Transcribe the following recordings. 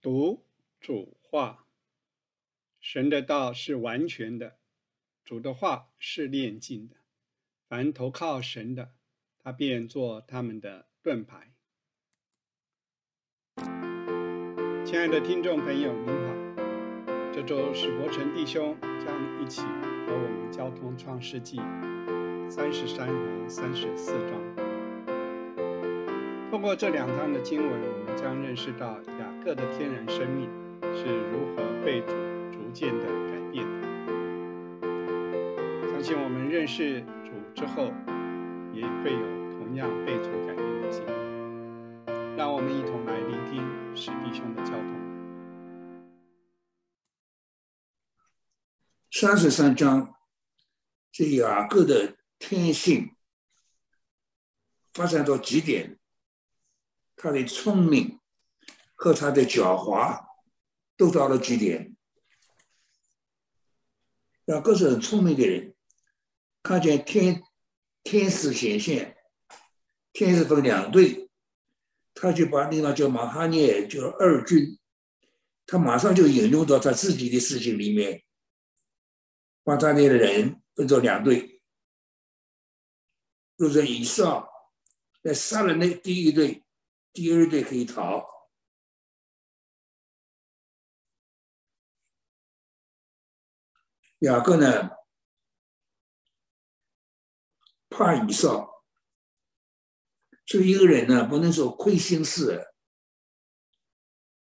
读主话，神的道是完全的，主的话是炼净的。凡投靠神的，他便做他们的盾牌。亲爱的听众朋友，您好，这周史伯成弟兄将一起和我们交通创世纪三十三和三十四章。通过这两章的经文，我们将认识到雅各的天然生命是如何被主逐渐的改变。相信我们认识主之后，也会有同样被主改变的经历。让我们一同来聆听史弟兄的教通。三十三章，这雅各的天性发展到极点。他的聪明和他的狡猾都到了极点。雅各是很聪明的人，看见天天使显现，天使分两队，他就把那个叫马哈涅叫二军，他马上就引入到他自己的事情里面，把他那个人分作两队，就是以上来杀了那第一队。第二队可以逃，雅各呢怕以少，所以一个人呢不能说亏心事，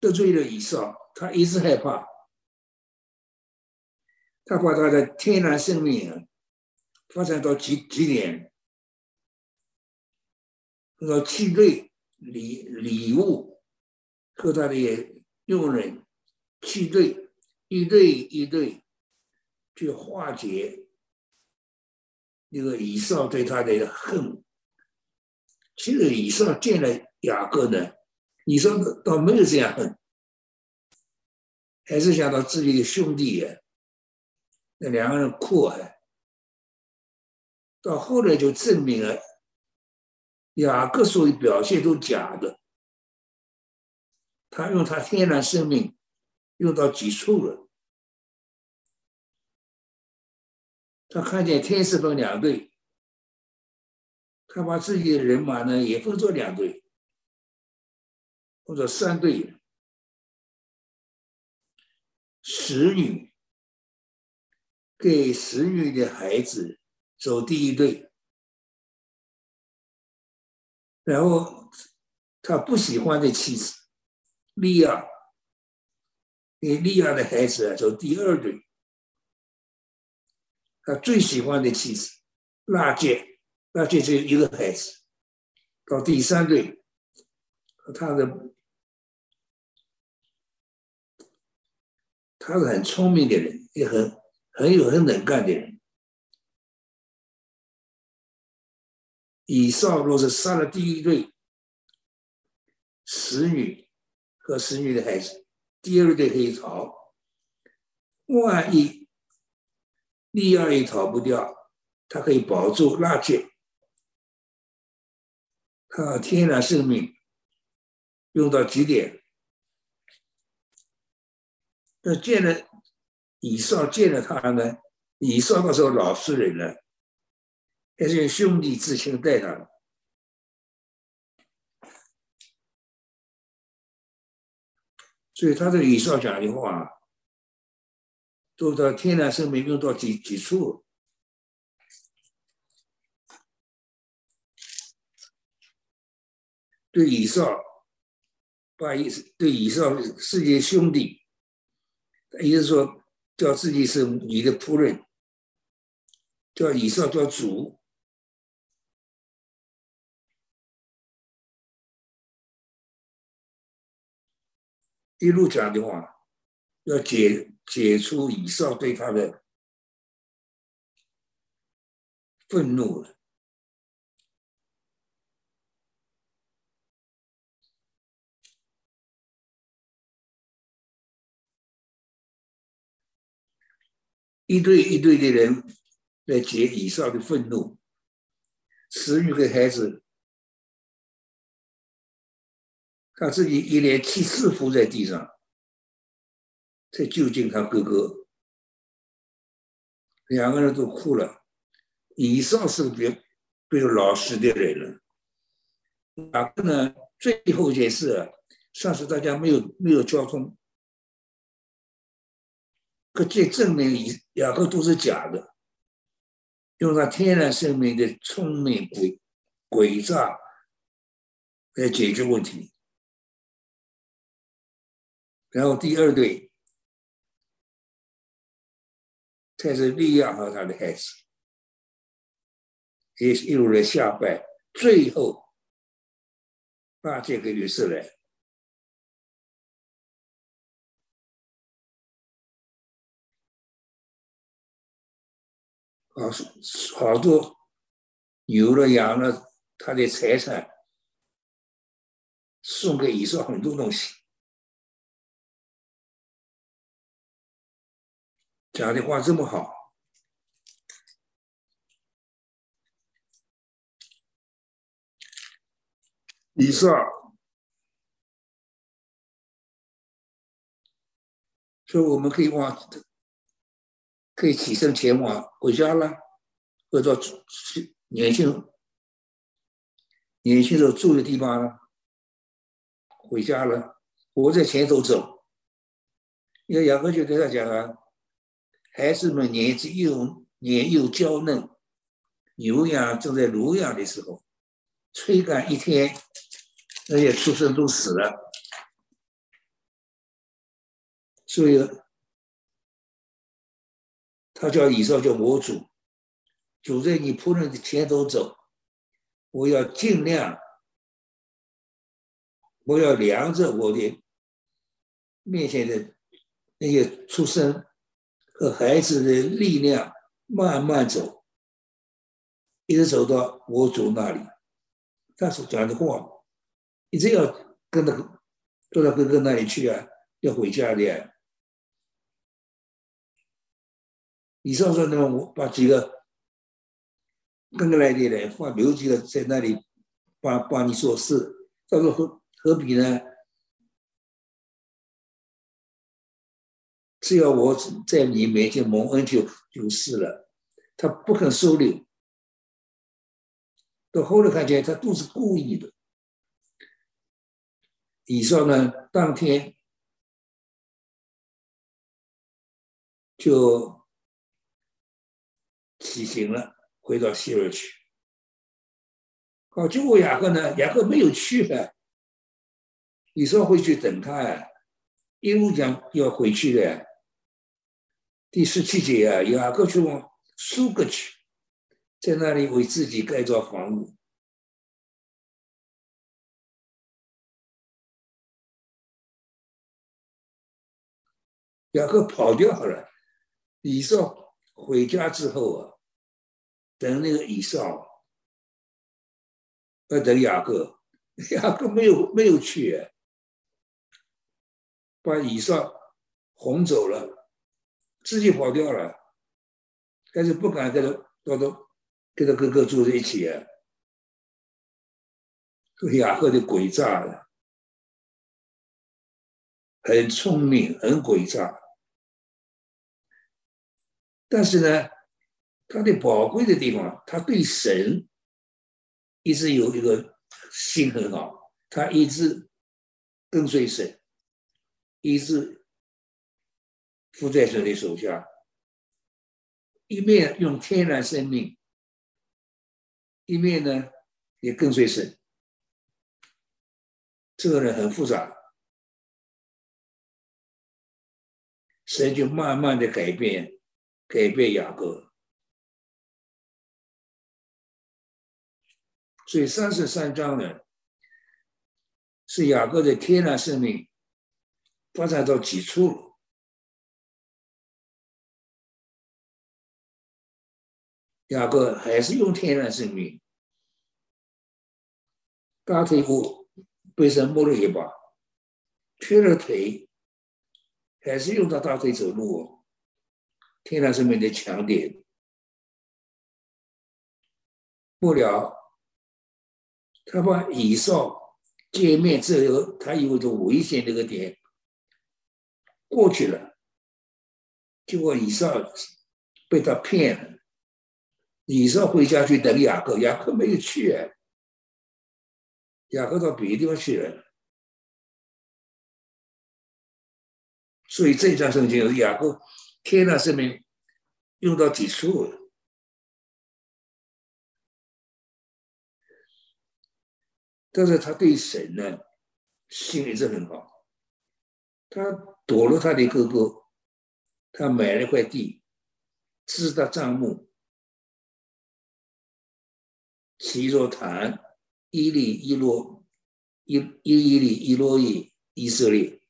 得罪了以少，他一直害怕，他把他的天然生命发展到极极点，要气锐。礼礼物和他的佣人去对一对一对去化解那个以上对他的恨。其实以上见了雅各呢，以上倒没有这样恨，还是想到自己的兄弟呀，那两个人哭啊，到后来就证明了。雅各所有表现都假的，他用他天然生命用到极处了。他看见天使分两队，他把自己的人马呢也分作两队，或者三队。使女给使女的孩子走第一队。然后，他不喜欢的妻子利亚，给利亚的孩子走第二队。他最喜欢的妻子拉杰，拉杰只有一个孩子，到第三队。他的他是很聪明的人，也很很有很能干的人。以上若是杀了第一对使女和使女的孩子，第二对可以逃。万一利亚也逃不掉，他可以保住拉结。他天然生命用到极点。那见了以上见了他呢？以上那时候老实人了。还是用兄弟之情待他，所以他这以上讲的话，都到天然生命用到几几处，对以上，把意思对以上世界兄弟，也就是说叫自己是你的仆人，叫以上叫主。一路讲的话，要解解除以上对他的愤怒了。一对一对的人来解以上的愤怒，十余个孩子。他自己一连七次伏在地上，在就近他哥哥，两个人都哭了。以上是比比较老实的人了。雅各呢，最后一件事，上次大家没有没有交通，可见证明以雅各都是假的，用他天然生命的聪明诡诡诈来解决问题。然后第二对，才是利亚和他的孩子，也一路的下拜，最后八戒给女士来，好好多牛了羊了，他的财产送给以上很多东西。讲的话这么好，以上，所以我们可以往，可以起身前往回家了，或者去年轻年轻时候住的地方了，回家了，我在前头走，因为杨哥就跟他讲啊。孩子们年纪幼年幼娇嫩，牛羊正在乳养的时候，吹干一天，那些畜生都死了。所以，他叫以上叫我主，主在你仆人的前头走，我要尽量，我要量着我的面前的那些畜生。和孩子的力量慢慢走，一直走到我主那里。他所讲的话，一直要跟到跟到哥哥那里去啊，要回家的。你上说呢，我把几个跟过来的人放留几个在那里帮帮你做事，到时候何何必呢？只要我在你面前蒙恩就就是了，他不肯收留。到后来看见他都是故意的。以上呢，当天就起行了，回到希尔去。好，结果雅各呢，雅各没有去的，以上会去等他呀，一路讲要回去的。第十七节啊，雅各去往苏格去，在那里为自己盖造房屋。雅各跑掉好了，以上回家之后啊，等那个以扫，要等雅各，雅各没有没有去，把以上哄走了。自己跑掉了，但是不敢跟他到到跟他哥哥住在一起啊。雅各的诡诈的，很聪明，很诡诈，但是呢，他的宝贵的地方，他对神一直有一个心很好，他一直跟随神，一直。附在神的手下，一面用天然生命，一面呢也跟随神。这个人很复杂，神就慢慢的改变，改变雅各。所以三十三章呢，是雅各的天然生命发展到几处。雅各还是用天然生命，大腿骨被神摸了一把，缺了腿，还是用到大腿走路，天然生命的强点。不了，他把以上见面之后，他有一种危险那个点过去了，结果以上被他骗了，以撒回家去等雅各，雅各没有去啊，雅各到别的地方去了，所以这一张圣经雅各天呐，生命用到几处了。但是他对神呢，心一直很好。他躲了他的哥哥，他买了块地，支的帐幕，起座坛，伊利伊洛，伊伊伊利伊洛伊以色列。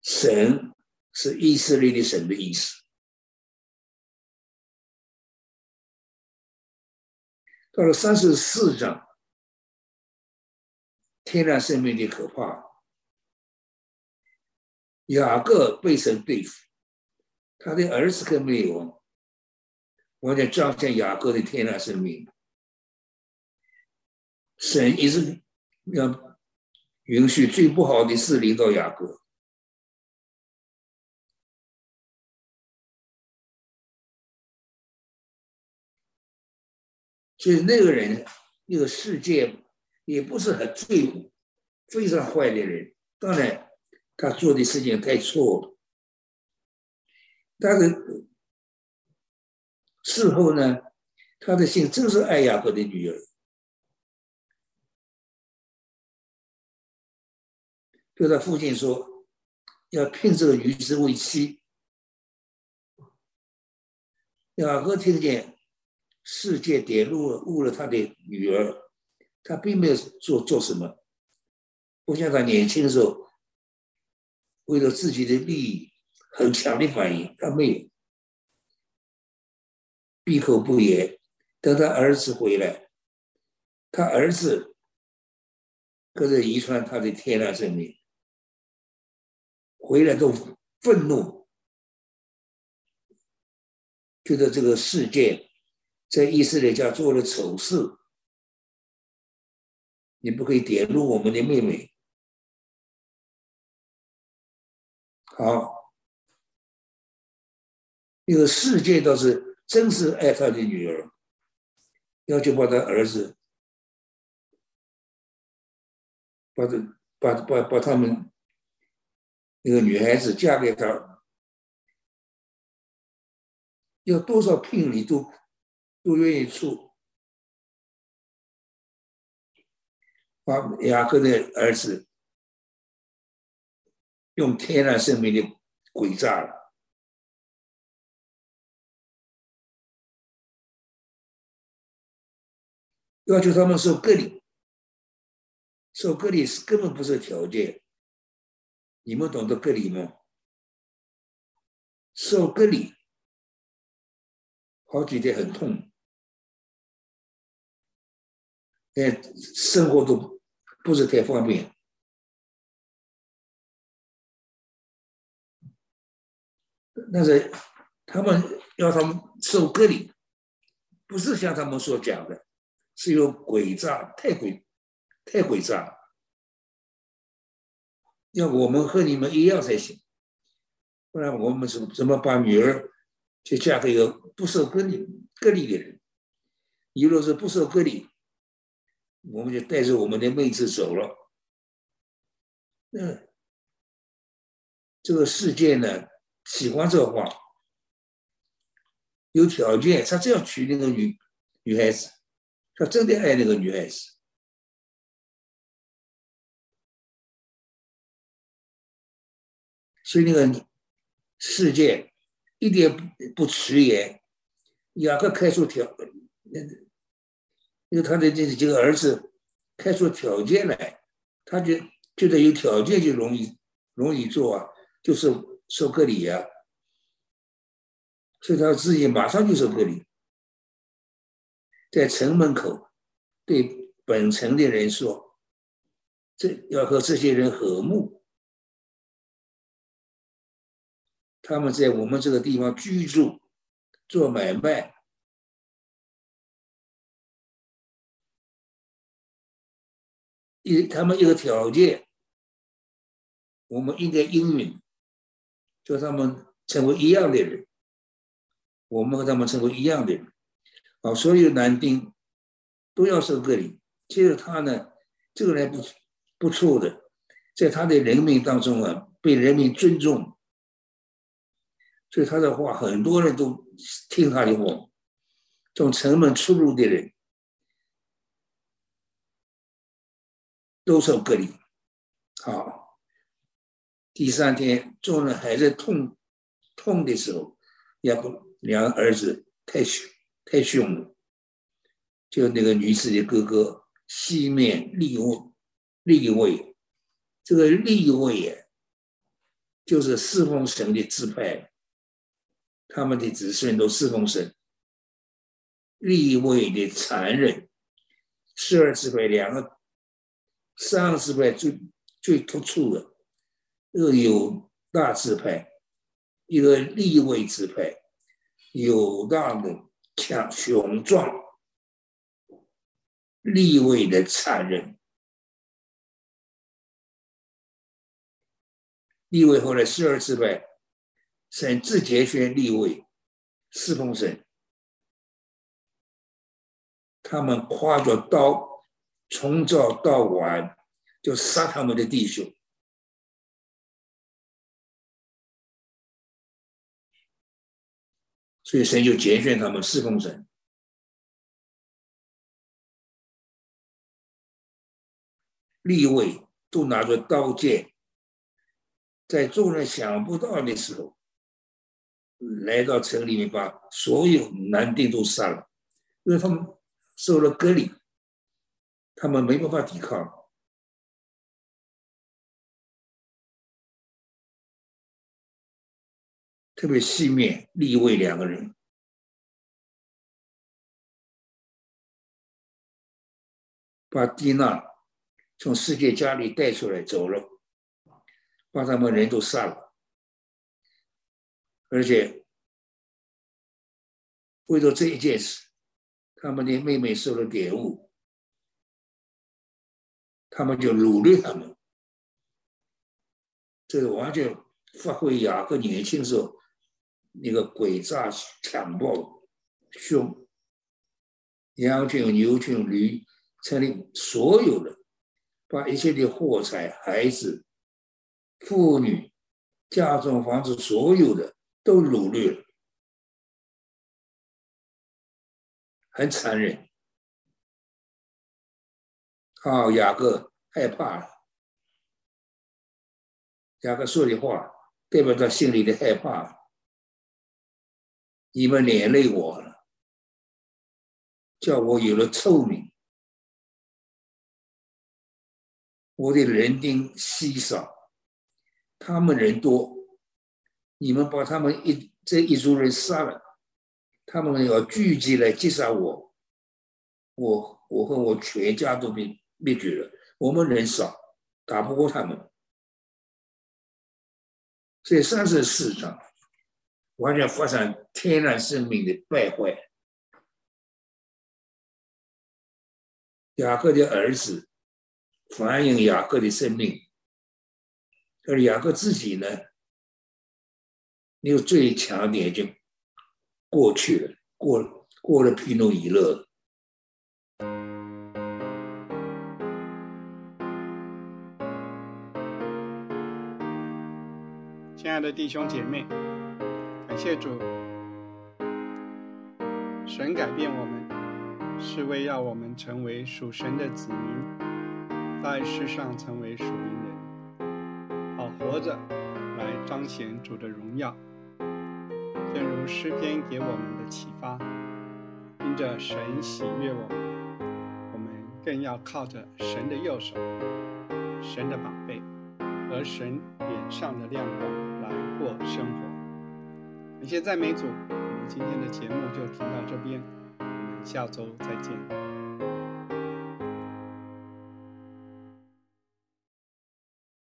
神是以色列的神的意思。到了三十四章，天然生命的可怕。雅各被神对付，他的儿子跟没有，完全彰显雅各的天然生命。神一直要允许最不好的事临到雅各。所以那个人，那个世界也不是很罪恶、非常坏的人。当然，他做的事情太错了。但是事后呢，他的心真是爱雅各的女儿，对他父亲说，要聘这个女子为妻。雅各听见。世界点入误了他的女儿，他并没有做做什么，不像他年轻的时候，为了自己的利益很强的反应，他没有闭口不言。等他儿子回来，他儿子可是遗传他的天然生命，回来都愤怒，觉得这个世界。在以色列家做了丑事，你不可以点入我们的妹妹。好，那个世界倒是真是爱他的女儿，要求把他儿子，把这把把把他们那个女孩子嫁给他，要多少聘礼都。都愿意出，把雅各的儿子用天然生命的诡诈了，要求他们受隔离，受隔离是根本不是条件，你们懂得隔离吗？受隔离好几天很痛。哎，生活都不是太方便。但是他们要他们受隔离，不是像他们所讲的，是有诡诈，太诡，太诡诈。要我们和你们一样才行，不然我们怎怎么把女儿就嫁给一个不受隔离隔离的人？你若是不受隔离，我们就带着我们的妹子走了。那这个世界呢，喜欢这话，有条件，他这样娶那个女女孩子，他真的爱那个女孩子，所以那个世界一点不不迟延，雅各开出条那。因为他的这几个儿子开出条件来，他就觉得有条件就容易容易做啊，就是收割礼啊，所以他自己马上就收割礼，在城门口对本城的人说：“这要和这些人和睦，他们在我们这个地方居住、做买卖。”一，他们一个条件，我们应该应允，叫他们成为一样的人，我们和他们成为一样的人。啊，所有男丁都要受隔离。其实他呢，这个人不不错的，在他的人民当中啊，被人民尊重，所以他的话很多人都听他的话。从城门出入的人都受隔离。好，第三天众人还在痛痛的时候，要不两个儿子太凶太凶了，就那个女子的哥哥西面立位立位，这个立位啊，就是侍奉神的支派，他们的子孙都侍奉神。立位的残忍，十二支派两个，三个支派最最突出的，一个有大支派，一个立位支派，有大的强雄壮，立位的残忍，立位后来十二支派，神自节选立位，四奉神。他们挎着刀，从早到晚就杀他们的弟兄，所以神就拣选他们侍奉神。立位都拿着刀剑，在众人想不到的时候，来到城里面，把所有男丁都杀了，因为他们。受了隔离，他们没办法抵抗，特别西面立位两个人，把蒂娜从世界家里带出来走了，把他们人都杀了，而且为了这一件事。他们的妹妹受了点误，他们就掳掠他们，这个完全发挥雅各年轻时候那个诡诈、强暴、凶，羊群、牛群、驴，城里所有的，把一切的货财、孩子、妇女、家中房子，所有的都掳掠了。很残忍，啊，雅各害怕了。雅各说的话代表他心里的害怕。你们连累我了，叫我有了臭名，我的人丁稀少，他们人多，你们把他们一这一族人杀了。他们要聚集来击杀我，我我和我全家都被灭绝了。我们人少，打不过他们。这三十四章完全发生天然生命的败坏。雅各的儿子反映雅各的生命，而雅各自己呢，有最强点就。过去了，过，过了皮诺伊勒。亲爱的弟兄姐妹，感谢主，神改变我们，是为要我们成为属神的子民，在世上成为属灵人，好活着，来彰显主的荣耀。正如诗篇给我们的启发，因着神喜悦我们，我们更要靠着神的右手、神的宝贝和神脸上的亮光来过生活。感谢赞美主，我们今天的节目就停到这边，我们下周再见。